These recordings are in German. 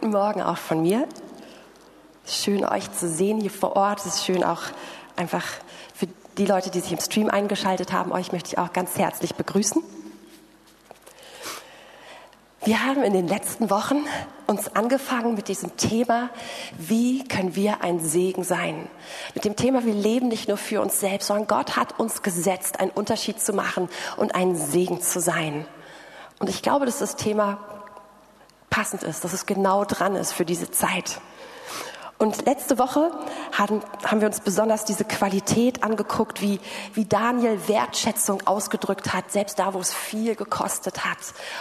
Guten Morgen auch von mir. Schön euch zu sehen hier vor Ort. Es ist schön auch einfach für die Leute, die sich im Stream eingeschaltet haben. Euch möchte ich auch ganz herzlich begrüßen. Wir haben in den letzten Wochen uns angefangen mit diesem Thema, wie können wir ein Segen sein? Mit dem Thema, wir leben nicht nur für uns selbst, sondern Gott hat uns gesetzt, einen Unterschied zu machen und ein Segen zu sein. Und ich glaube, dass das Thema passend ist, dass es genau dran ist für diese Zeit. Und letzte Woche haben, haben wir uns besonders diese Qualität angeguckt, wie, wie Daniel Wertschätzung ausgedrückt hat, selbst da, wo es viel gekostet hat.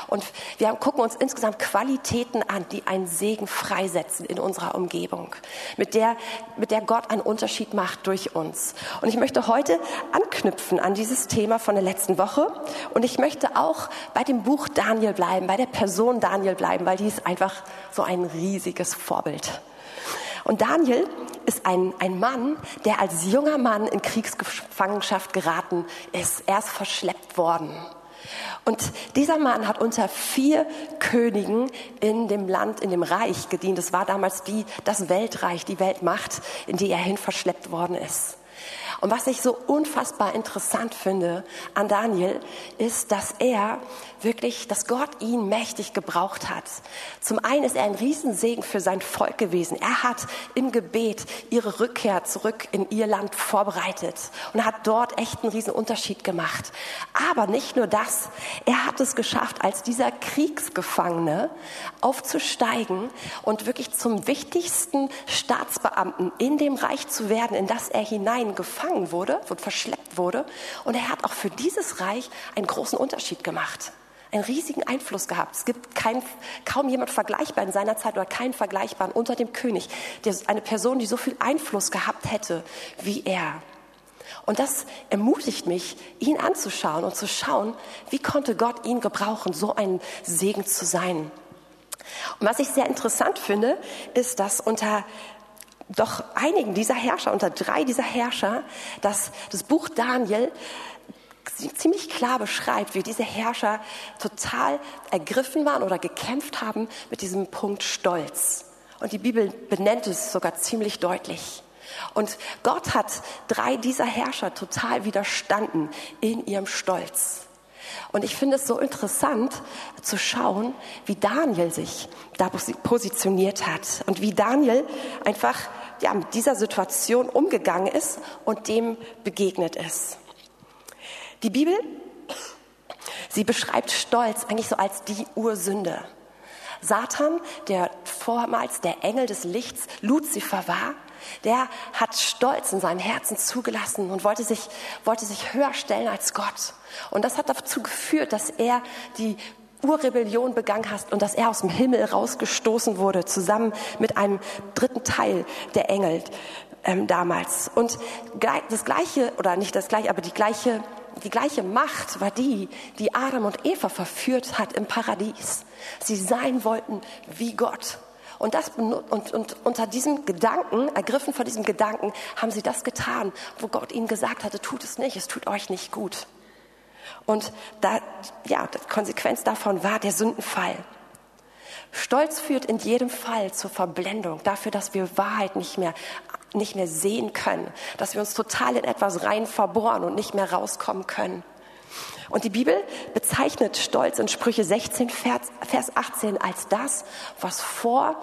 Und wir haben, gucken uns insgesamt Qualitäten an, die einen Segen freisetzen in unserer Umgebung, mit der, mit der Gott einen Unterschied macht durch uns. Und ich möchte heute anknüpfen an dieses Thema von der letzten Woche. Und ich möchte auch bei dem Buch Daniel bleiben, bei der Person Daniel bleiben, weil die ist einfach so ein riesiges Vorbild. Und Daniel ist ein, ein Mann, der als junger Mann in Kriegsgefangenschaft geraten ist. Er ist verschleppt worden. Und dieser Mann hat unter vier Königen in dem Land, in dem Reich gedient. Das war damals die, das Weltreich, die Weltmacht, in die er hin verschleppt worden ist. Und was ich so unfassbar interessant finde an Daniel, ist, dass er wirklich, dass Gott ihn mächtig gebraucht hat. Zum einen ist er ein Riesensegen für sein Volk gewesen. Er hat im Gebet ihre Rückkehr zurück in ihr Land vorbereitet und hat dort echt einen riesen Unterschied gemacht. Aber nicht nur das, er hat es geschafft, als dieser Kriegsgefangene aufzusteigen und wirklich zum wichtigsten Staatsbeamten in dem Reich zu werden, in das er hineingefangen gefangen wurde und verschleppt wurde. Und er hat auch für dieses Reich einen großen Unterschied gemacht einen riesigen Einfluss gehabt. Es gibt kein, kaum jemand vergleichbar in seiner Zeit oder keinen vergleichbaren unter dem König, der eine Person, die so viel Einfluss gehabt hätte wie er. Und das ermutigt mich, ihn anzuschauen und zu schauen, wie konnte Gott ihn gebrauchen, so ein Segen zu sein. Und was ich sehr interessant finde, ist, dass unter doch einigen dieser Herrscher, unter drei dieser Herrscher, dass das Buch Daniel ziemlich klar beschreibt, wie diese Herrscher total ergriffen waren oder gekämpft haben mit diesem Punkt Stolz. Und die Bibel benennt es sogar ziemlich deutlich. Und Gott hat drei dieser Herrscher total widerstanden in ihrem Stolz. Und ich finde es so interessant zu schauen, wie Daniel sich da positioniert hat und wie Daniel einfach ja, mit dieser Situation umgegangen ist und dem begegnet ist. Die Bibel, sie beschreibt Stolz eigentlich so als die Ursünde. Satan, der vormals der Engel des Lichts Luzifer war, der hat Stolz in seinem Herzen zugelassen und wollte sich, wollte sich höher stellen als Gott. Und das hat dazu geführt, dass er die Urrebellion begangen hast und dass er aus dem Himmel rausgestoßen wurde, zusammen mit einem dritten Teil der Engel ähm, damals. Und das gleiche, oder nicht das gleiche, aber die gleiche, die gleiche Macht war die, die Adam und Eva verführt hat im Paradies. Sie sein wollten wie Gott. Und, das, und, und unter diesem Gedanken, ergriffen von diesem Gedanken, haben sie das getan, wo Gott ihnen gesagt hatte, tut es nicht, es tut euch nicht gut. Und da, ja, die Konsequenz davon war der Sündenfall. Stolz führt in jedem Fall zur Verblendung, dafür, dass wir Wahrheit nicht mehr, nicht mehr sehen können, dass wir uns total in etwas rein verbohren und nicht mehr rauskommen können. Und die Bibel bezeichnet Stolz in Sprüche 16, Vers 18 als das, was vor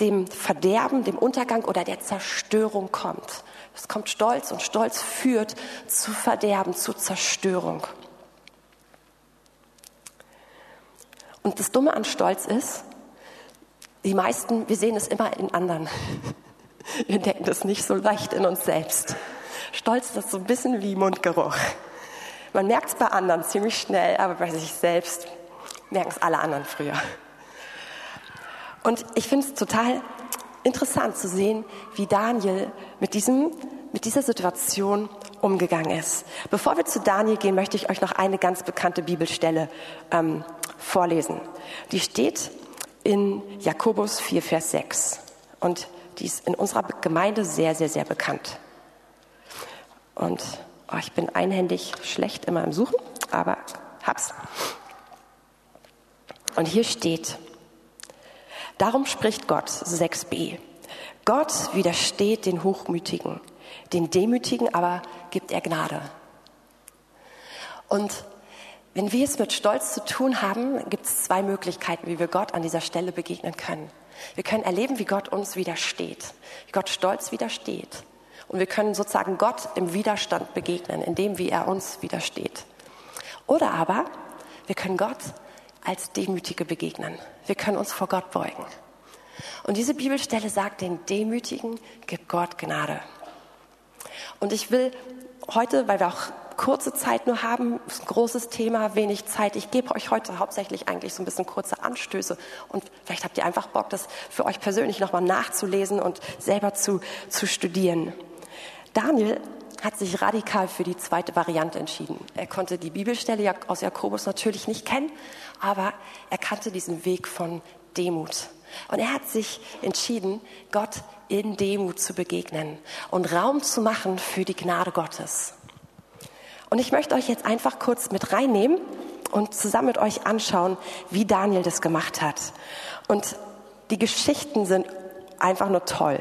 dem Verderben, dem Untergang oder der Zerstörung kommt. Es kommt Stolz und Stolz führt zu Verderben, zu Zerstörung. Und das Dumme an Stolz ist, die meisten, wir sehen es immer in anderen. Wir denken das nicht so leicht in uns selbst. Stolz ist so ein bisschen wie Mundgeruch. Man merkt es bei anderen ziemlich schnell, aber bei sich selbst merken es alle anderen früher. Und ich finde es total interessant zu sehen, wie Daniel mit, diesem, mit dieser Situation umgegangen ist. Bevor wir zu Daniel gehen, möchte ich euch noch eine ganz bekannte Bibelstelle ähm, vorlesen. Die steht in Jakobus 4, Vers 6. Und die ist in unserer Gemeinde sehr, sehr, sehr bekannt. Und oh, ich bin einhändig schlecht immer im Suchen, aber hab's. Und hier steht, Darum spricht Gott 6b. Gott widersteht den Hochmütigen, den Demütigen aber gibt er Gnade. Und wenn wir es mit Stolz zu tun haben, gibt es zwei Möglichkeiten, wie wir Gott an dieser Stelle begegnen können. Wir können erleben, wie Gott uns widersteht, wie Gott Stolz widersteht. Und wir können sozusagen Gott im Widerstand begegnen, indem wie er uns widersteht. Oder aber wir können Gott als Demütige begegnen. Wir können uns vor Gott beugen. Und diese Bibelstelle sagt, den Demütigen gibt Gott Gnade. Und ich will heute, weil wir auch kurze Zeit nur haben, ist ein großes Thema, wenig Zeit. Ich gebe euch heute hauptsächlich eigentlich so ein bisschen kurze Anstöße und vielleicht habt ihr einfach Bock, das für euch persönlich nochmal nachzulesen und selber zu, zu studieren. Daniel hat sich radikal für die zweite Variante entschieden. Er konnte die Bibelstelle aus Jakobus natürlich nicht kennen, aber er kannte diesen Weg von Demut. Und er hat sich entschieden, Gott in Demut zu begegnen und Raum zu machen für die Gnade Gottes. Und ich möchte euch jetzt einfach kurz mit reinnehmen und zusammen mit euch anschauen, wie Daniel das gemacht hat. Und die Geschichten sind einfach nur toll.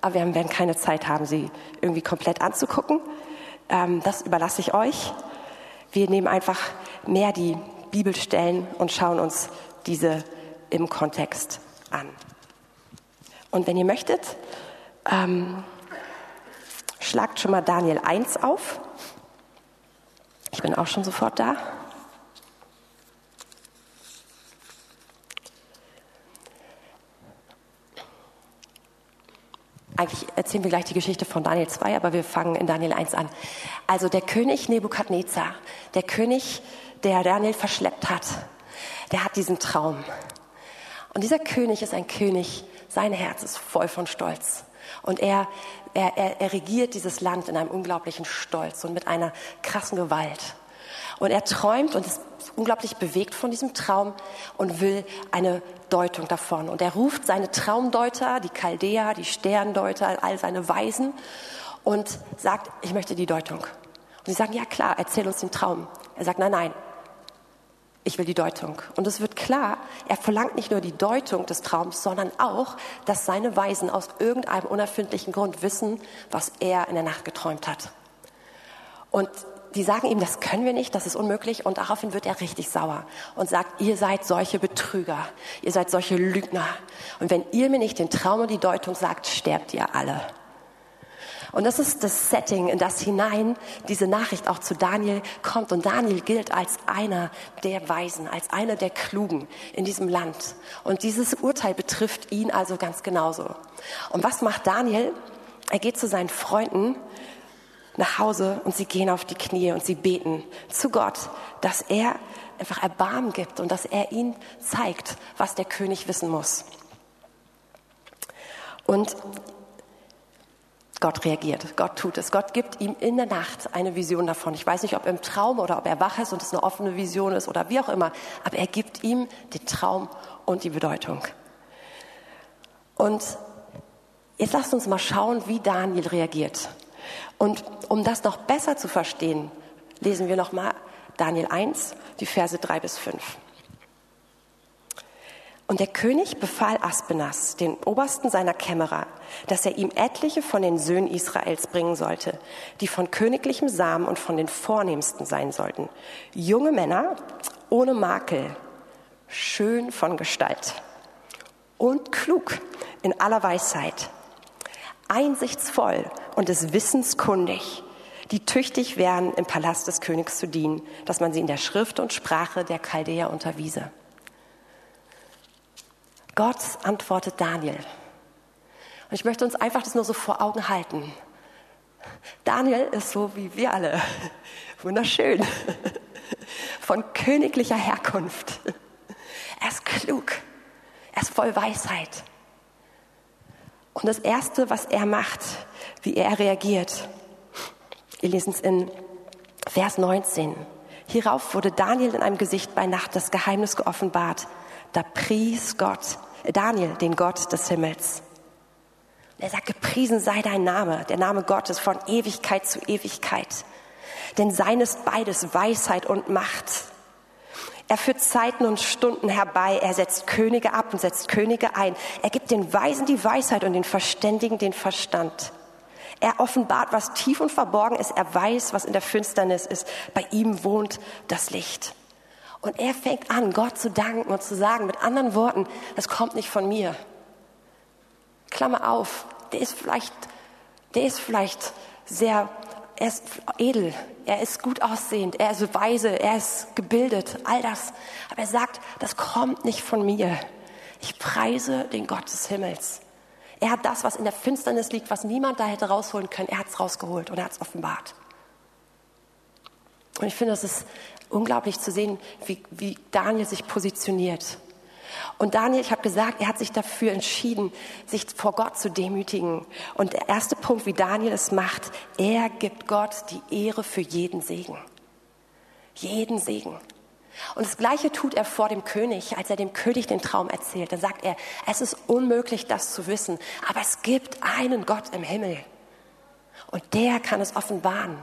Aber wir werden keine Zeit haben, sie irgendwie komplett anzugucken. Ähm, das überlasse ich euch. Wir nehmen einfach mehr die Bibelstellen und schauen uns diese im Kontext an. Und wenn ihr möchtet, ähm, schlagt schon mal Daniel 1 auf. Ich bin auch schon sofort da. Eigentlich erzählen wir gleich die Geschichte von Daniel 2, aber wir fangen in Daniel 1 an. Also der König Nebukadnezar, der König, der Daniel verschleppt hat, der hat diesen Traum. Und dieser König ist ein König, sein Herz ist voll von Stolz. Und er, er, er, er regiert dieses Land in einem unglaublichen Stolz und mit einer krassen Gewalt. Und er träumt und ist unglaublich bewegt von diesem Traum und will eine Deutung davon. Und er ruft seine Traumdeuter, die Chaldea, die Sterndeuter, all seine Weisen und sagt, ich möchte die Deutung. Und sie sagen, ja klar, erzähl uns den Traum. Er sagt, nein, nein, ich will die Deutung. Und es wird klar, er verlangt nicht nur die Deutung des Traums, sondern auch, dass seine Weisen aus irgendeinem unerfindlichen Grund wissen, was er in der Nacht geträumt hat. Und die sagen ihm, das können wir nicht, das ist unmöglich. Und daraufhin wird er richtig sauer und sagt, ihr seid solche Betrüger, ihr seid solche Lügner. Und wenn ihr mir nicht den Traum und die Deutung sagt, sterbt ihr alle. Und das ist das Setting, in das hinein diese Nachricht auch zu Daniel kommt. Und Daniel gilt als einer der Weisen, als einer der Klugen in diesem Land. Und dieses Urteil betrifft ihn also ganz genauso. Und was macht Daniel? Er geht zu seinen Freunden nach Hause und sie gehen auf die Knie und sie beten zu Gott, dass er einfach Erbarmen gibt und dass er ihnen zeigt, was der König wissen muss. Und Gott reagiert, Gott tut es. Gott gibt ihm in der Nacht eine Vision davon. Ich weiß nicht, ob im Traum oder ob er wach ist und es eine offene Vision ist oder wie auch immer, aber er gibt ihm den Traum und die Bedeutung. Und jetzt lasst uns mal schauen, wie Daniel reagiert. Und um das noch besser zu verstehen, lesen wir nochmal Daniel 1, die Verse 3 bis 5. Und der König befahl Aspenas, den Obersten seiner Kämmerer, dass er ihm etliche von den Söhnen Israels bringen sollte, die von königlichem Samen und von den Vornehmsten sein sollten. Junge Männer ohne Makel, schön von Gestalt und klug in aller Weisheit, einsichtsvoll und des Wissens kundig, die tüchtig wären, im Palast des Königs zu dienen, dass man sie in der Schrift und Sprache der Chaldäer unterwiese. Gott antwortet Daniel. Und ich möchte uns einfach das nur so vor Augen halten. Daniel ist so wie wir alle. Wunderschön. Von königlicher Herkunft. Er ist klug. Er ist voll Weisheit. Und das Erste, was er macht, wie er reagiert, wir lesen es in Vers 19. Hierauf wurde Daniel in einem Gesicht bei Nacht das Geheimnis geoffenbart da pries Gott, Daniel, den Gott des Himmels. Er sagt, gepriesen sei dein Name, der Name Gottes von Ewigkeit zu Ewigkeit. Denn sein ist beides Weisheit und Macht. Er führt Zeiten und Stunden herbei. Er setzt Könige ab und setzt Könige ein. Er gibt den Weisen die Weisheit und den Verständigen den Verstand. Er offenbart, was tief und verborgen ist. Er weiß, was in der Finsternis ist. Bei ihm wohnt das Licht. Und er fängt an, Gott zu danken und zu sagen, mit anderen Worten, das kommt nicht von mir. Klammer auf, der ist vielleicht, der ist vielleicht sehr, er ist edel, er ist gut aussehend, er ist weise, er ist gebildet, all das. Aber er sagt, das kommt nicht von mir. Ich preise den Gott des Himmels. Er hat das, was in der Finsternis liegt, was niemand da hätte rausholen können, er hat es rausgeholt und er hat es offenbart. Und ich finde, es ist unglaublich zu sehen, wie, wie Daniel sich positioniert. Und Daniel, ich habe gesagt, er hat sich dafür entschieden, sich vor Gott zu demütigen. Und der erste Punkt, wie Daniel es macht, er gibt Gott die Ehre für jeden Segen. Jeden Segen. Und das Gleiche tut er vor dem König, als er dem König den Traum erzählt. Da sagt er, es ist unmöglich, das zu wissen, aber es gibt einen Gott im Himmel. Und der kann es offenbaren.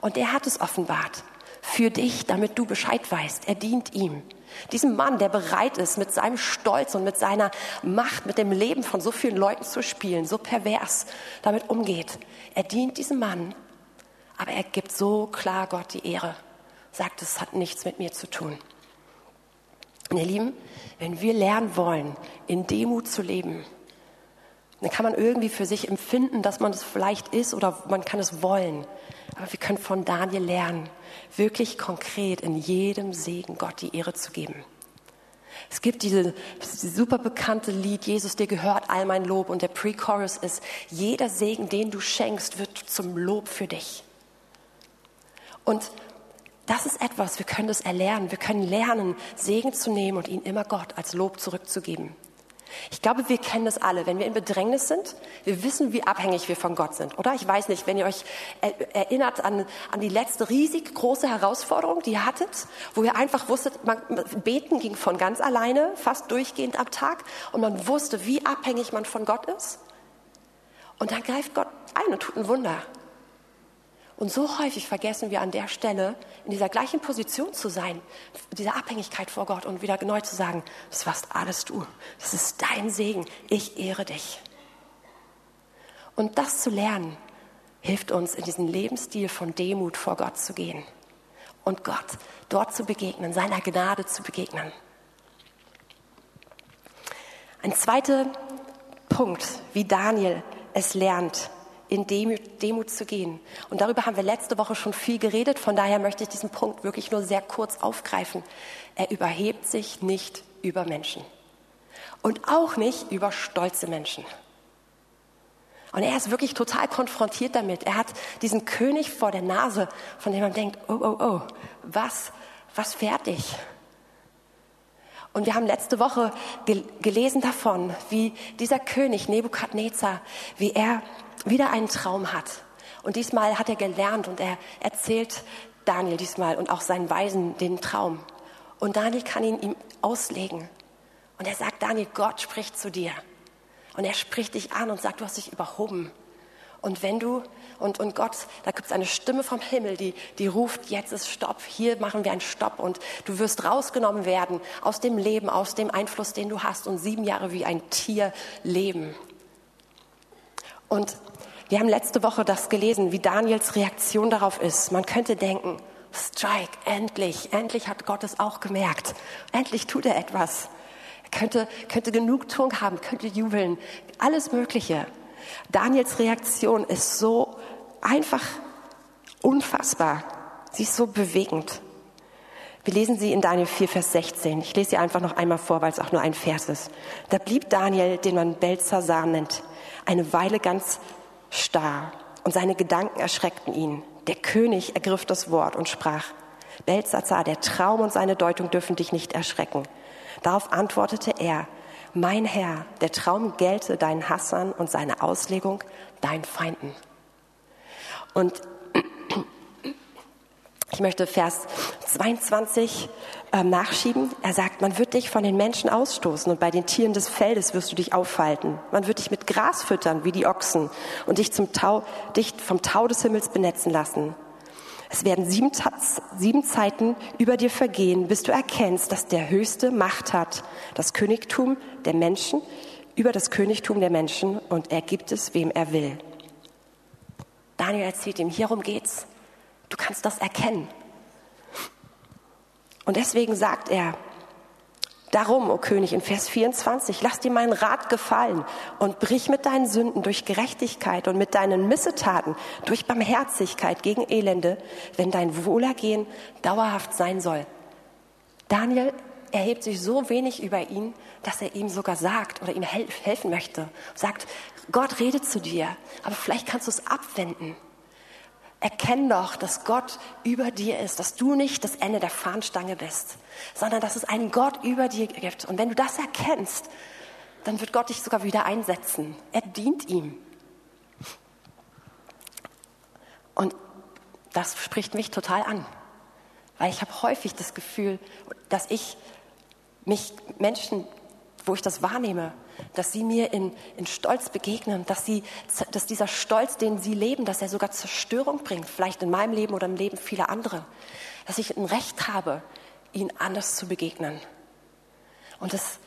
Und er hat es offenbart. Für dich, damit du Bescheid weißt. Er dient ihm. Diesem Mann, der bereit ist, mit seinem Stolz und mit seiner Macht, mit dem Leben von so vielen Leuten zu spielen, so pervers damit umgeht. Er dient diesem Mann, aber er gibt so klar Gott die Ehre, sagt, es hat nichts mit mir zu tun. Und ihr Lieben, wenn wir lernen wollen, in Demut zu leben, dann kann man irgendwie für sich empfinden, dass man es vielleicht ist oder man kann es wollen. Aber wir können von Daniel lernen, wirklich konkret in jedem Segen Gott die Ehre zu geben. Es gibt diese, diese super bekannte Lied, Jesus, dir gehört all mein Lob. Und der Pre-Chorus ist, jeder Segen, den du schenkst, wird zum Lob für dich. Und das ist etwas, wir können das erlernen. Wir können lernen, Segen zu nehmen und ihn immer Gott als Lob zurückzugeben. Ich glaube, wir kennen das alle. Wenn wir in Bedrängnis sind, wir wissen, wie abhängig wir von Gott sind, oder? Ich weiß nicht, wenn ihr euch erinnert an, an die letzte riesig große Herausforderung, die ihr hattet, wo ihr einfach wusstet, man, beten ging von ganz alleine, fast durchgehend am Tag, und man wusste, wie abhängig man von Gott ist. Und dann greift Gott ein und tut ein Wunder. Und so häufig vergessen wir an der Stelle, in dieser gleichen Position zu sein, dieser Abhängigkeit vor Gott und wieder neu zu sagen, das warst alles du, das ist dein Segen, ich ehre dich. Und das zu lernen, hilft uns, in diesen Lebensstil von Demut vor Gott zu gehen und Gott dort zu begegnen, seiner Gnade zu begegnen. Ein zweiter Punkt, wie Daniel es lernt, in Demut, Demut zu gehen. Und darüber haben wir letzte Woche schon viel geredet, von daher möchte ich diesen Punkt wirklich nur sehr kurz aufgreifen. Er überhebt sich nicht über Menschen und auch nicht über stolze Menschen. Und er ist wirklich total konfrontiert damit. Er hat diesen König vor der Nase, von dem man denkt, oh, oh, oh, was, was fertig? Und wir haben letzte Woche gelesen davon, wie dieser König Nebukadnezar, wie er wieder einen Traum hat. Und diesmal hat er gelernt und er erzählt Daniel diesmal und auch seinen Weisen den Traum. Und Daniel kann ihn ihm auslegen. Und er sagt, Daniel, Gott spricht zu dir. Und er spricht dich an und sagt, du hast dich überhoben. Und wenn du, und, und Gott, da gibt es eine Stimme vom Himmel, die, die ruft, jetzt ist Stopp, hier machen wir einen Stopp und du wirst rausgenommen werden aus dem Leben, aus dem Einfluss, den du hast und sieben Jahre wie ein Tier leben. Und wir haben letzte Woche das gelesen, wie Daniels Reaktion darauf ist. Man könnte denken, Strike, endlich, endlich hat Gott es auch gemerkt. Endlich tut er etwas. Er könnte, könnte Genugtuung haben, könnte jubeln, alles Mögliche. Daniels Reaktion ist so einfach unfassbar. Sie ist so bewegend. Wir lesen sie in Daniel 4, Vers 16. Ich lese sie einfach noch einmal vor, weil es auch nur ein Vers ist. Da blieb Daniel, den man Belzazar nennt, eine Weile ganz starr und seine Gedanken erschreckten ihn. Der König ergriff das Wort und sprach, Belzazar, der Traum und seine Deutung dürfen dich nicht erschrecken. Darauf antwortete er, mein Herr, der Traum gelte deinen Hassern und seine Auslegung deinen Feinden. Und ich möchte Vers 22 äh, nachschieben. Er sagt, man wird dich von den Menschen ausstoßen und bei den Tieren des Feldes wirst du dich aufhalten. Man wird dich mit Gras füttern wie die Ochsen und dich, zum Tau, dich vom Tau des Himmels benetzen lassen. Es werden sieben, sieben Zeiten über dir vergehen, bis du erkennst, dass der Höchste Macht hat, das Königtum der Menschen, über das Königtum der Menschen und er gibt es, wem er will. Daniel erzählt ihm, hierum geht's. Du kannst das erkennen. Und deswegen sagt er, Darum, o König, in Vers 24, lass dir meinen Rat gefallen und brich mit deinen Sünden durch Gerechtigkeit und mit deinen Missetaten durch Barmherzigkeit gegen Elende, wenn dein Wohlergehen dauerhaft sein soll. Daniel erhebt sich so wenig über ihn, dass er ihm sogar sagt oder ihm helfen möchte. Sagt, Gott redet zu dir, aber vielleicht kannst du es abwenden. Erkenn doch, dass Gott über dir ist, dass du nicht das Ende der Fahnenstange bist, sondern dass es einen Gott über dir gibt. Und wenn du das erkennst, dann wird Gott dich sogar wieder einsetzen. Er dient ihm. Und das spricht mich total an, weil ich habe häufig das Gefühl, dass ich mich Menschen, wo ich das wahrnehme, dass sie mir in, in Stolz begegnen, dass, sie, dass dieser Stolz, den sie leben, dass er sogar Zerstörung bringt, vielleicht in meinem Leben oder im Leben vieler andere, dass ich ein Recht habe, ihnen anders zu begegnen. Und das,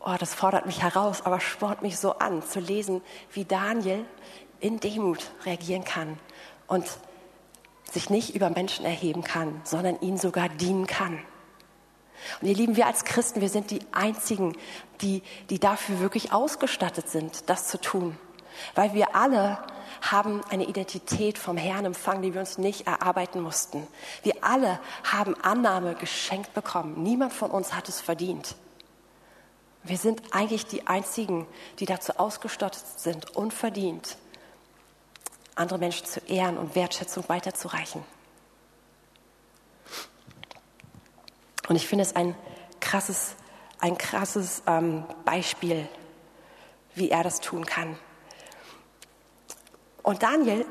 oh, das fordert mich heraus, aber spornt mich so an, zu lesen, wie Daniel in Demut reagieren kann und sich nicht über Menschen erheben kann, sondern ihnen sogar dienen kann. Und ihr Lieben, wir als Christen, wir sind die Einzigen, die, die dafür wirklich ausgestattet sind, das zu tun. Weil wir alle haben eine Identität vom Herrn empfangen, die wir uns nicht erarbeiten mussten. Wir alle haben Annahme geschenkt bekommen. Niemand von uns hat es verdient. Wir sind eigentlich die Einzigen, die dazu ausgestattet sind, unverdient, andere Menschen zu ehren und Wertschätzung weiterzureichen. Und ich finde es ein krasses, ein krasses ähm, Beispiel, wie er das tun kann. Und Daniel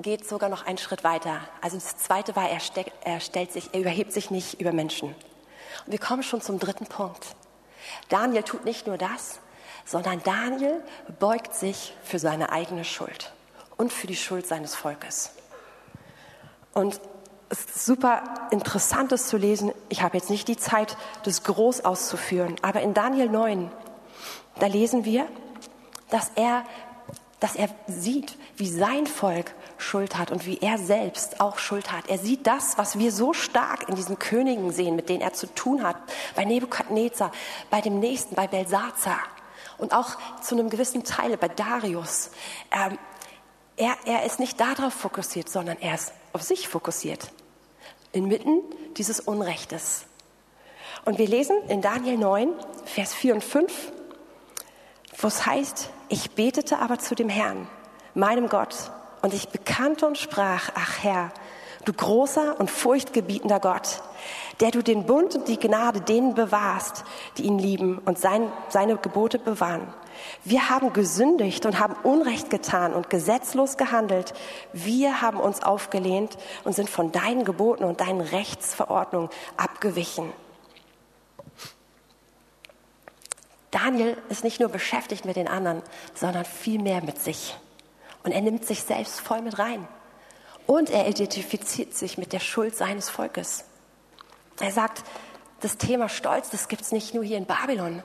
geht sogar noch einen Schritt weiter. Also das zweite war, er, er stellt sich, er überhebt sich nicht über Menschen. Und wir kommen schon zum dritten Punkt. Daniel tut nicht nur das, sondern Daniel beugt sich für seine eigene Schuld und für die Schuld seines Volkes. Und super interessant, das zu lesen. Ich habe jetzt nicht die Zeit, das groß auszuführen, aber in Daniel 9, da lesen wir, dass er, dass er sieht, wie sein Volk Schuld hat und wie er selbst auch Schuld hat. Er sieht das, was wir so stark in diesen Königen sehen, mit denen er zu tun hat, bei Nebukadnezar, bei dem Nächsten, bei Belsazar und auch zu einem gewissen Teil bei Darius. Ähm, er, er ist nicht darauf fokussiert, sondern er ist auf sich fokussiert. Inmitten dieses Unrechtes. Und wir lesen in Daniel 9, Vers 4 und 5, wo es heißt, ich betete aber zu dem Herrn, meinem Gott, und ich bekannte und sprach, ach Herr, du großer und furchtgebietender Gott, der du den Bund und die Gnade denen bewahrst, die ihn lieben und sein, seine Gebote bewahren. Wir haben gesündigt und haben Unrecht getan und gesetzlos gehandelt. Wir haben uns aufgelehnt und sind von deinen Geboten und deinen Rechtsverordnungen abgewichen. Daniel ist nicht nur beschäftigt mit den anderen, sondern vielmehr mit sich. Und er nimmt sich selbst voll mit rein. Und er identifiziert sich mit der Schuld seines Volkes. Er sagt, das Thema Stolz, das gibt es nicht nur hier in Babylon.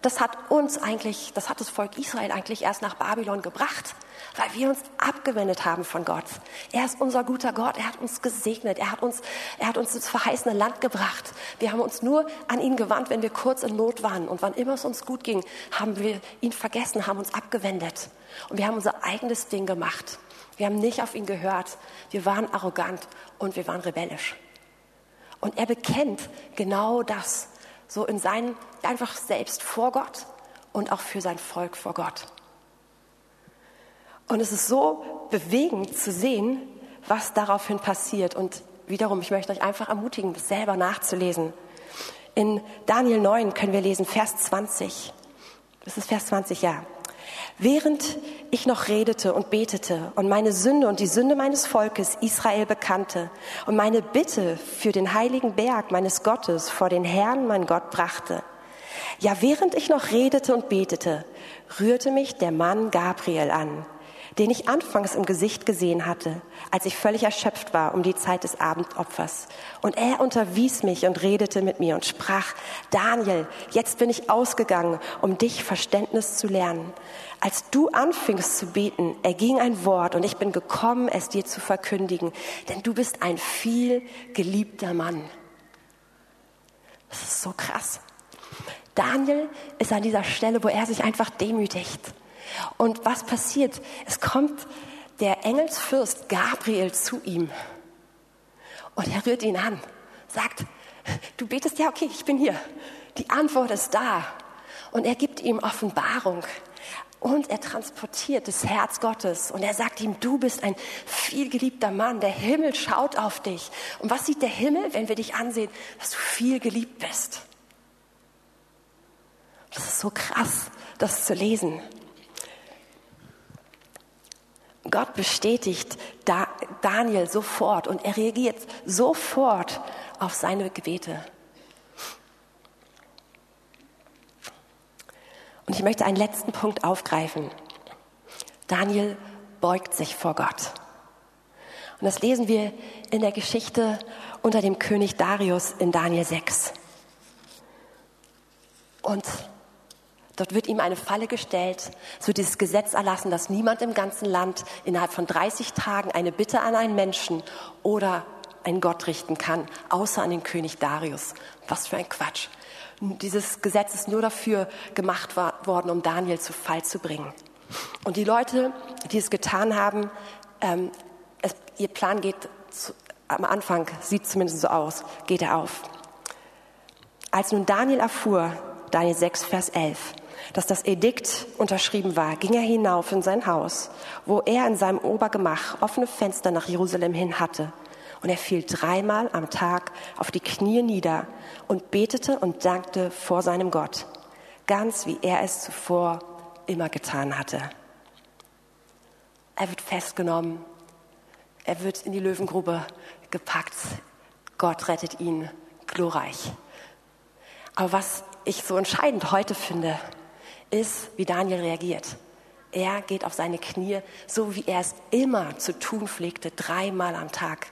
Das hat uns eigentlich, das hat das Volk Israel eigentlich erst nach Babylon gebracht, weil wir uns abgewendet haben von Gott. Er ist unser guter Gott, er hat uns gesegnet, er hat uns, er hat uns ins verheißene Land gebracht. Wir haben uns nur an ihn gewandt, wenn wir kurz in Not waren. Und wann immer es uns gut ging, haben wir ihn vergessen, haben uns abgewendet. Und wir haben unser eigenes Ding gemacht. Wir haben nicht auf ihn gehört. Wir waren arrogant und wir waren rebellisch. Und er bekennt genau das, so in seinen, einfach selbst vor Gott und auch für sein Volk vor Gott. Und es ist so bewegend zu sehen, was daraufhin passiert. Und wiederum, ich möchte euch einfach ermutigen, das selber nachzulesen. In Daniel 9 können wir lesen, Vers 20. Das ist Vers 20, ja. Während ich noch redete und betete und meine Sünde und die Sünde meines Volkes Israel bekannte und meine Bitte für den heiligen Berg meines Gottes vor den Herrn, mein Gott, brachte, ja, während ich noch redete und betete, rührte mich der Mann Gabriel an, den ich anfangs im Gesicht gesehen hatte, als ich völlig erschöpft war um die Zeit des Abendopfers. Und er unterwies mich und redete mit mir und sprach, Daniel, jetzt bin ich ausgegangen, um dich Verständnis zu lernen. Als du anfingst zu beten, erging ein Wort und ich bin gekommen, es dir zu verkündigen, denn du bist ein viel geliebter Mann. Das ist so krass. Daniel ist an dieser Stelle, wo er sich einfach demütigt. Und was passiert? Es kommt der Engelsfürst Gabriel zu ihm und er rührt ihn an, sagt, du betest, ja, okay, ich bin hier. Die Antwort ist da. Und er gibt ihm Offenbarung. Und er transportiert das Herz Gottes. Und er sagt ihm, du bist ein vielgeliebter Mann. Der Himmel schaut auf dich. Und was sieht der Himmel, wenn wir dich ansehen? Dass du viel geliebt bist. Das ist so krass, das zu lesen. Gott bestätigt Daniel sofort und er reagiert sofort auf seine Gebete. Und ich möchte einen letzten Punkt aufgreifen. Daniel beugt sich vor Gott. Und das lesen wir in der Geschichte unter dem König Darius in Daniel 6. Und Dort wird ihm eine Falle gestellt, so dieses Gesetz erlassen, dass niemand im ganzen Land innerhalb von 30 Tagen eine Bitte an einen Menschen oder einen Gott richten kann, außer an den König Darius. Was für ein Quatsch. Dieses Gesetz ist nur dafür gemacht worden, um Daniel zu Fall zu bringen. Und die Leute, die es getan haben, ähm, es, ihr Plan geht zu, am Anfang, sieht zumindest so aus, geht er auf. Als nun Daniel erfuhr, Daniel 6, Vers 11, dass das Edikt unterschrieben war, ging er hinauf in sein Haus, wo er in seinem Obergemach offene Fenster nach Jerusalem hin hatte. Und er fiel dreimal am Tag auf die Knie nieder und betete und dankte vor seinem Gott, ganz wie er es zuvor immer getan hatte. Er wird festgenommen, er wird in die Löwengrube gepackt, Gott rettet ihn glorreich. Aber was ich so entscheidend heute finde, ist, wie Daniel reagiert. Er geht auf seine Knie, so wie er es immer zu tun pflegte, dreimal am Tag.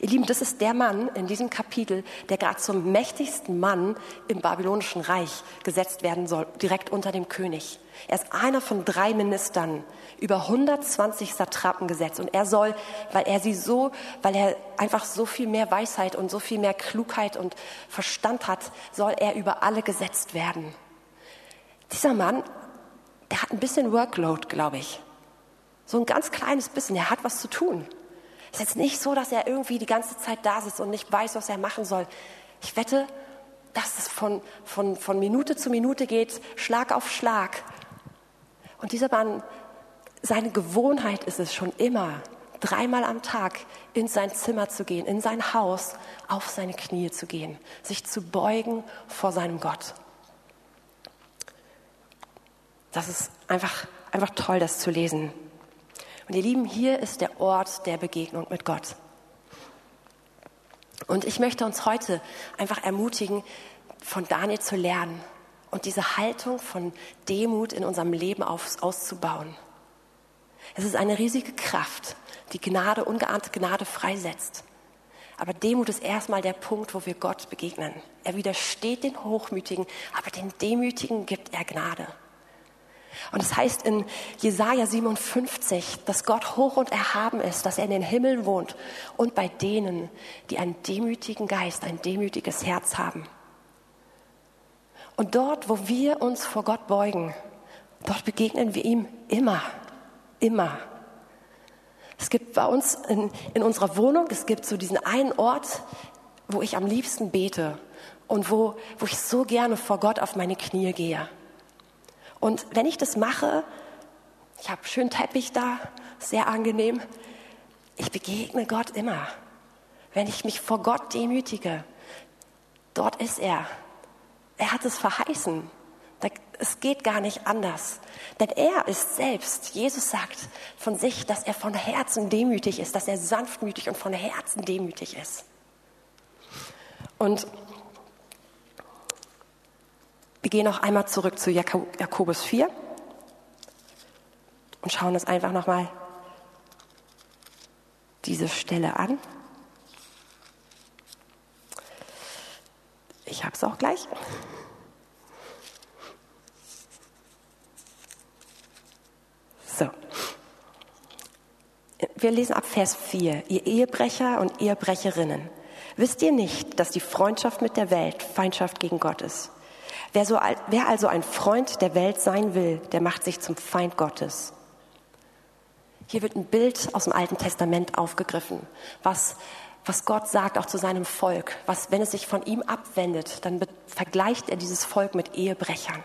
Ihr Lieben, das ist der Mann in diesem Kapitel, der gerade zum mächtigsten Mann im babylonischen Reich gesetzt werden soll, direkt unter dem König. Er ist einer von drei Ministern, über 120 Satrapen gesetzt und er soll, weil er sie so, weil er einfach so viel mehr Weisheit und so viel mehr Klugheit und Verstand hat, soll er über alle gesetzt werden. Dieser Mann, der hat ein bisschen Workload, glaube ich. So ein ganz kleines bisschen, er hat was zu tun. Es ist jetzt nicht so, dass er irgendwie die ganze Zeit da sitzt und nicht weiß, was er machen soll. Ich wette, dass es von, von, von Minute zu Minute geht, Schlag auf Schlag. Und dieser Mann, seine Gewohnheit ist es schon immer, dreimal am Tag in sein Zimmer zu gehen, in sein Haus, auf seine Knie zu gehen, sich zu beugen vor seinem Gott. Das ist einfach, einfach toll, das zu lesen. Und ihr Lieben, hier ist der Ort der Begegnung mit Gott. Und ich möchte uns heute einfach ermutigen, von Daniel zu lernen und diese Haltung von Demut in unserem Leben auf, auszubauen. Es ist eine riesige Kraft, die Gnade, ungeahnte Gnade freisetzt. Aber Demut ist erstmal der Punkt, wo wir Gott begegnen. Er widersteht den Hochmütigen, aber den Demütigen gibt er Gnade. Und es das heißt in Jesaja 57, dass Gott hoch und erhaben ist, dass er in den Himmeln wohnt und bei denen, die einen demütigen Geist, ein demütiges Herz haben. Und dort, wo wir uns vor Gott beugen, dort begegnen wir ihm immer, immer. Es gibt bei uns in, in unserer Wohnung, es gibt so diesen einen Ort, wo ich am liebsten bete und wo, wo ich so gerne vor Gott auf meine Knie gehe. Und wenn ich das mache, ich habe schön Teppich da, sehr angenehm, ich begegne Gott immer. Wenn ich mich vor Gott demütige, dort ist er. Er hat es verheißen. Es geht gar nicht anders. Denn er ist selbst, Jesus sagt von sich, dass er von Herzen demütig ist, dass er sanftmütig und von Herzen demütig ist. Und wir gehen noch einmal zurück zu Jakobus 4. und schauen uns einfach nochmal diese Stelle an. Ich habe es auch gleich. So. Wir lesen ab Vers 4. Ihr Ehebrecher und Ehebrecherinnen, wisst ihr nicht, dass die Freundschaft mit der Welt Feindschaft gegen Gott ist? Wer, so, wer also ein Freund der Welt sein will, der macht sich zum Feind Gottes. Hier wird ein Bild aus dem Alten Testament aufgegriffen, was, was Gott sagt auch zu seinem Volk. Was, wenn es sich von ihm abwendet, dann vergleicht er dieses Volk mit Ehebrechern.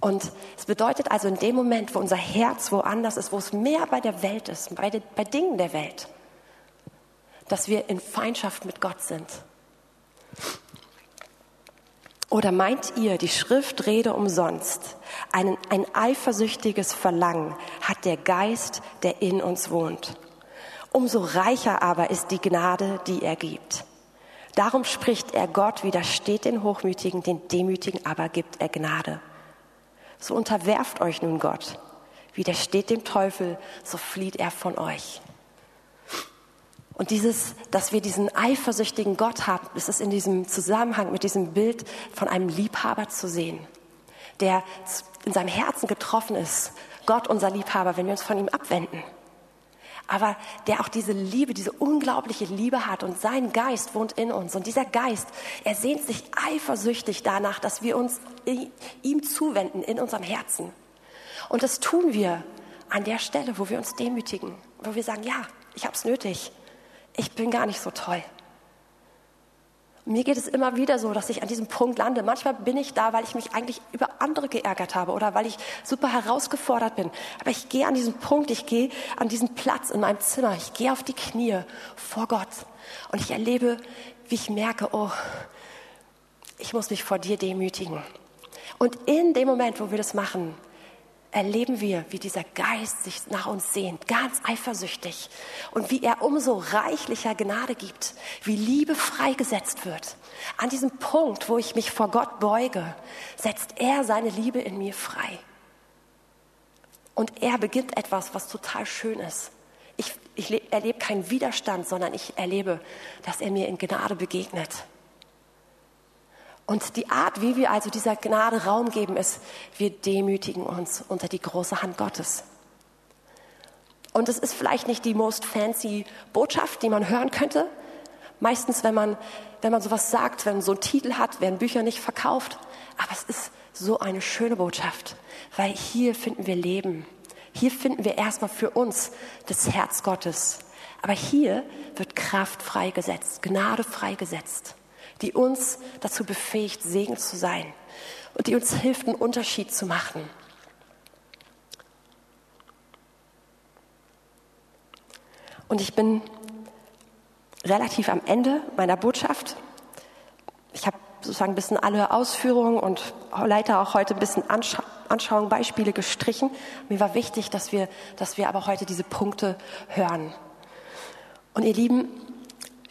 Und es bedeutet also in dem Moment, wo unser Herz woanders ist, wo es mehr bei der Welt ist, bei, de, bei Dingen der Welt, dass wir in Feindschaft mit Gott sind. Oder meint ihr, die Schrift rede umsonst? Ein, ein eifersüchtiges Verlangen hat der Geist, der in uns wohnt. Umso reicher aber ist die Gnade, die er gibt. Darum spricht er, Gott widersteht den Hochmütigen, den Demütigen aber gibt er Gnade. So unterwerft euch nun Gott. Widersteht dem Teufel, so flieht er von euch. Und dieses, dass wir diesen eifersüchtigen Gott haben, das ist in diesem Zusammenhang mit diesem Bild von einem Liebhaber zu sehen, der in seinem Herzen getroffen ist. Gott, unser Liebhaber, wenn wir uns von ihm abwenden. Aber der auch diese Liebe, diese unglaubliche Liebe hat und sein Geist wohnt in uns. Und dieser Geist, er sehnt sich eifersüchtig danach, dass wir uns ihm zuwenden in unserem Herzen. Und das tun wir an der Stelle, wo wir uns demütigen, wo wir sagen, ja, ich habe es nötig, ich bin gar nicht so toll. Mir geht es immer wieder so, dass ich an diesem Punkt lande. Manchmal bin ich da, weil ich mich eigentlich über andere geärgert habe oder weil ich super herausgefordert bin. Aber ich gehe an diesen Punkt, ich gehe an diesen Platz in meinem Zimmer, ich gehe auf die Knie vor Gott und ich erlebe, wie ich merke, oh, ich muss mich vor dir demütigen. Und in dem Moment, wo wir das machen, erleben wir, wie dieser Geist sich nach uns sehnt, ganz eifersüchtig und wie er umso reichlicher Gnade gibt, wie Liebe freigesetzt wird. An diesem Punkt, wo ich mich vor Gott beuge, setzt er seine Liebe in mir frei. Und er beginnt etwas, was total schön ist. Ich, ich erlebe keinen Widerstand, sondern ich erlebe, dass er mir in Gnade begegnet. Und die Art, wie wir also dieser Gnade Raum geben, ist, wir demütigen uns unter die große Hand Gottes. Und es ist vielleicht nicht die most fancy Botschaft, die man hören könnte. Meistens, wenn man, wenn man sowas sagt, wenn man so einen Titel hat, werden Bücher nicht verkauft. Aber es ist so eine schöne Botschaft, weil hier finden wir Leben. Hier finden wir erstmal für uns das Herz Gottes. Aber hier wird Kraft freigesetzt, Gnade freigesetzt die uns dazu befähigt, Segen zu sein und die uns hilft, einen Unterschied zu machen. Und ich bin relativ am Ende meiner Botschaft. Ich habe sozusagen ein bisschen alle Ausführungen und leider auch heute ein bisschen Anschau Anschauungen, Beispiele gestrichen. Mir war wichtig, dass wir, dass wir aber heute diese Punkte hören. Und ihr Lieben,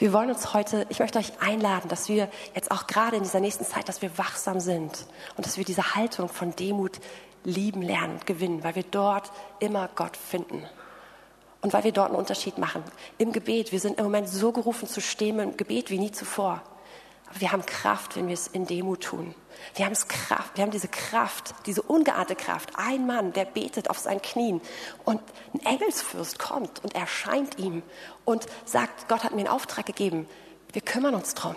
wir wollen uns heute, ich möchte euch einladen, dass wir jetzt auch gerade in dieser nächsten Zeit, dass wir wachsam sind und dass wir diese Haltung von Demut lieben lernen und gewinnen, weil wir dort immer Gott finden. Und weil wir dort einen Unterschied machen. Im Gebet, wir sind im Moment so gerufen zu stehen im Gebet wie nie zuvor. Aber wir haben Kraft, wenn wir es in Demut tun. Wir haben es Kraft, wir haben diese Kraft, diese ungeahnte Kraft. Ein Mann, der betet auf seinen Knien und ein Engelsfürst kommt und erscheint ihm und sagt, Gott hat mir einen Auftrag gegeben. Wir kümmern uns drum.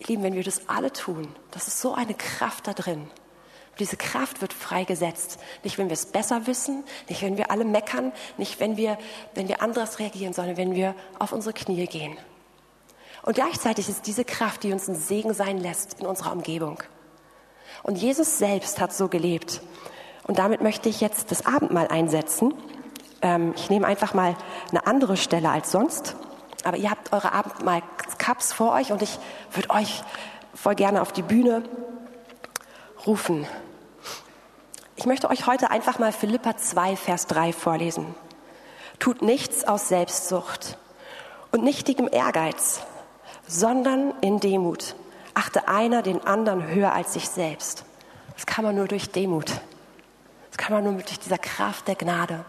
Ihr Lieben, wenn wir das alle tun, das ist so eine Kraft da drin. Und diese Kraft wird freigesetzt. Nicht, wenn wir es besser wissen, nicht, wenn wir alle meckern, nicht, wenn wir, wenn wir anders reagieren, sondern wenn wir auf unsere Knie gehen. Und gleichzeitig ist diese Kraft, die uns ein Segen sein lässt in unserer Umgebung. Und Jesus selbst hat so gelebt. Und damit möchte ich jetzt das Abendmahl einsetzen. Ähm, ich nehme einfach mal eine andere Stelle als sonst. Aber ihr habt eure Abendmahl-Cups vor euch und ich würde euch voll gerne auf die Bühne rufen. Ich möchte euch heute einfach mal Philippa 2, Vers 3 vorlesen. Tut nichts aus Selbstsucht und nichtigem Ehrgeiz, sondern in Demut. Achte einer den anderen höher als sich selbst. Das kann man nur durch Demut. Das kann man nur durch dieser Kraft der Gnade.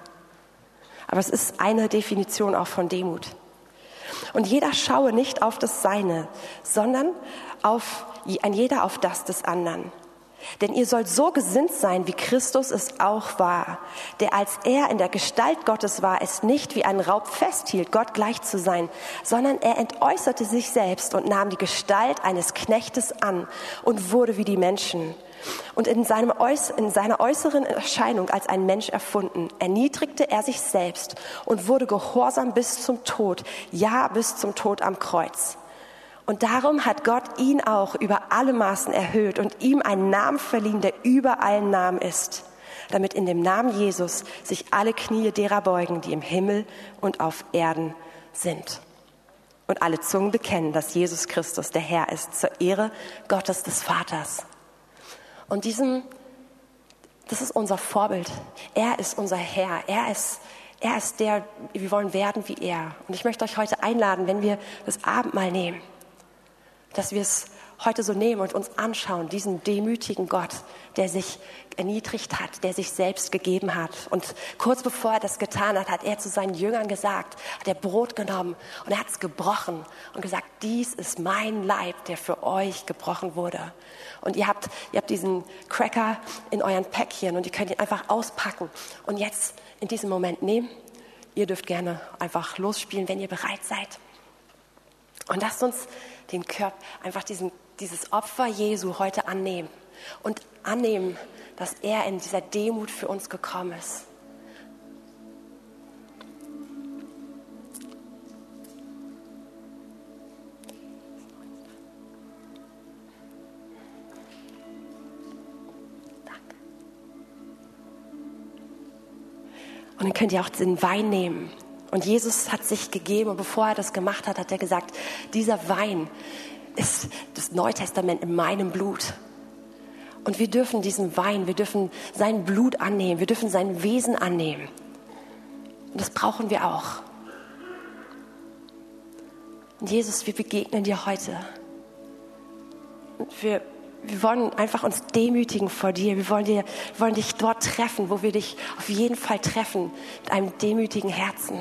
Aber es ist eine Definition auch von Demut. Und jeder schaue nicht auf das Seine, sondern auf, ein jeder auf das des anderen. Denn ihr sollt so gesinnt sein, wie Christus es auch war, der als er in der Gestalt Gottes war, es nicht wie ein Raub festhielt, Gott gleich zu sein, sondern er entäußerte sich selbst und nahm die Gestalt eines Knechtes an und wurde wie die Menschen. Und in, seinem in seiner äußeren Erscheinung als ein Mensch erfunden, erniedrigte er sich selbst und wurde gehorsam bis zum Tod, ja bis zum Tod am Kreuz. Und darum hat Gott ihn auch über alle Maßen erhöht und ihm einen Namen verliehen, der über allen Namen ist, damit in dem Namen Jesus sich alle Knie derer beugen, die im Himmel und auf Erden sind. Und alle Zungen bekennen, dass Jesus Christus der Herr ist, zur Ehre Gottes des Vaters. Und diesem, das ist unser Vorbild. Er ist unser Herr. Er ist, er ist der, wir wollen werden wie er. Und ich möchte euch heute einladen, wenn wir das Abendmahl nehmen, dass wir es heute so nehmen und uns anschauen, diesen demütigen Gott, der sich erniedrigt hat, der sich selbst gegeben hat. Und kurz bevor er das getan hat, hat er zu seinen Jüngern gesagt, hat er Brot genommen und er hat es gebrochen und gesagt, dies ist mein Leib, der für euch gebrochen wurde. Und ihr habt, ihr habt diesen Cracker in euren Päckchen und ihr könnt ihn einfach auspacken und jetzt in diesem Moment nehmen. Ihr dürft gerne einfach losspielen, wenn ihr bereit seid. Und lasst uns den Körper, einfach diesen, dieses Opfer Jesu heute annehmen und annehmen, dass er in dieser Demut für uns gekommen ist. Und dann könnt ihr auch den Wein nehmen. Und Jesus hat sich gegeben und bevor er das gemacht hat, hat er gesagt, dieser Wein ist das Neue Testament in meinem Blut. Und wir dürfen diesen Wein, wir dürfen sein Blut annehmen, wir dürfen sein Wesen annehmen. Und das brauchen wir auch. Und Jesus, wir begegnen dir heute. Und wir, wir wollen einfach uns demütigen vor dir. Wir wollen, dir, wir wollen dich dort treffen, wo wir dich auf jeden Fall treffen, mit einem demütigen Herzen.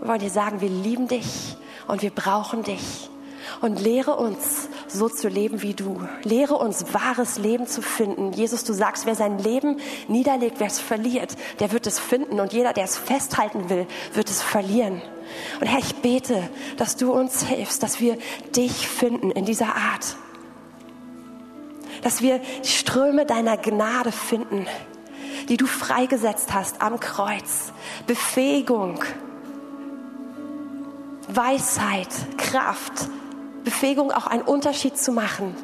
Wir wollen dir sagen, wir lieben dich und wir brauchen dich. Und lehre uns, so zu leben wie du. Lehre uns, wahres Leben zu finden. Jesus, du sagst, wer sein Leben niederlegt, wer es verliert, der wird es finden. Und jeder, der es festhalten will, wird es verlieren. Und Herr, ich bete, dass du uns hilfst, dass wir dich finden in dieser Art. Dass wir die Ströme deiner Gnade finden, die du freigesetzt hast am Kreuz. Befähigung, Weisheit, Kraft, Befähigung, auch einen Unterschied zu machen,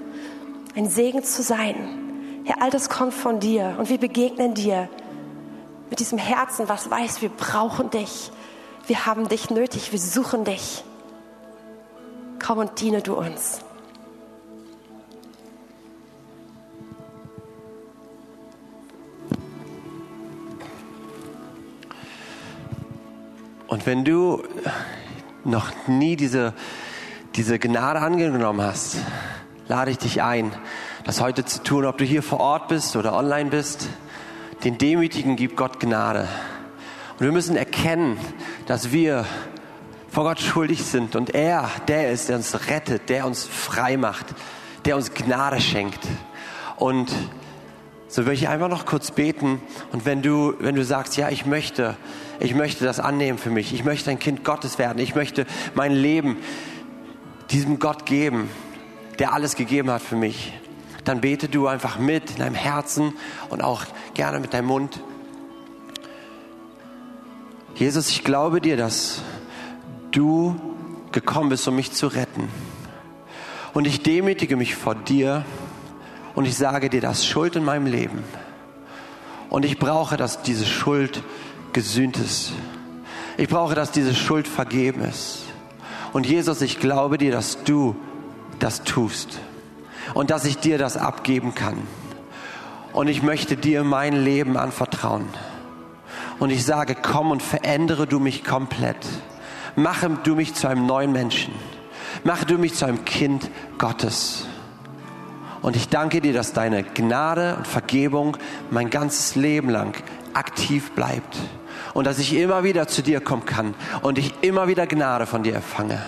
ein Segen zu sein. Herr, all das kommt von dir und wir begegnen dir mit diesem Herzen, was weiß, wir brauchen dich. Wir haben dich nötig, wir suchen dich. Komm und diene du uns. Und wenn du noch nie diese, diese Gnade angenommen hast, lade ich dich ein, das heute zu tun, ob du hier vor Ort bist oder online bist. Den Demütigen gibt Gott Gnade. Und wir müssen erkennen, dass wir vor Gott schuldig sind und er, der ist, der uns rettet, der uns frei macht, der uns Gnade schenkt. Und so will ich einfach noch kurz beten. Und wenn du, wenn du sagst, ja, ich möchte, ich möchte das annehmen für mich. Ich möchte ein Kind Gottes werden. Ich möchte mein Leben diesem Gott geben, der alles gegeben hat für mich. Dann bete du einfach mit in deinem Herzen und auch gerne mit deinem Mund. Jesus, ich glaube dir, dass du gekommen bist, um mich zu retten. Und ich demütige mich vor dir und ich sage dir, dass Schuld in meinem Leben. Und ich brauche, dass diese Schuld gesühnt ist. Ich brauche, dass diese Schuld vergeben ist. Und Jesus, ich glaube dir, dass du das tust und dass ich dir das abgeben kann. Und ich möchte dir mein Leben anvertrauen. Und ich sage, komm und verändere du mich komplett. Mache du mich zu einem neuen Menschen. Mache du mich zu einem Kind Gottes. Und ich danke dir, dass deine Gnade und Vergebung mein ganzes Leben lang aktiv bleibt. Und dass ich immer wieder zu dir kommen kann und ich immer wieder Gnade von dir empfange.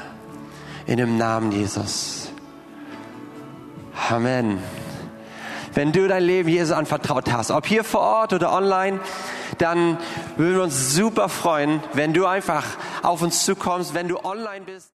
In dem Namen Jesus. Amen. Wenn du dein Leben Jesus anvertraut hast, ob hier vor Ort oder online, dann würden wir uns super freuen, wenn du einfach auf uns zukommst, wenn du online bist.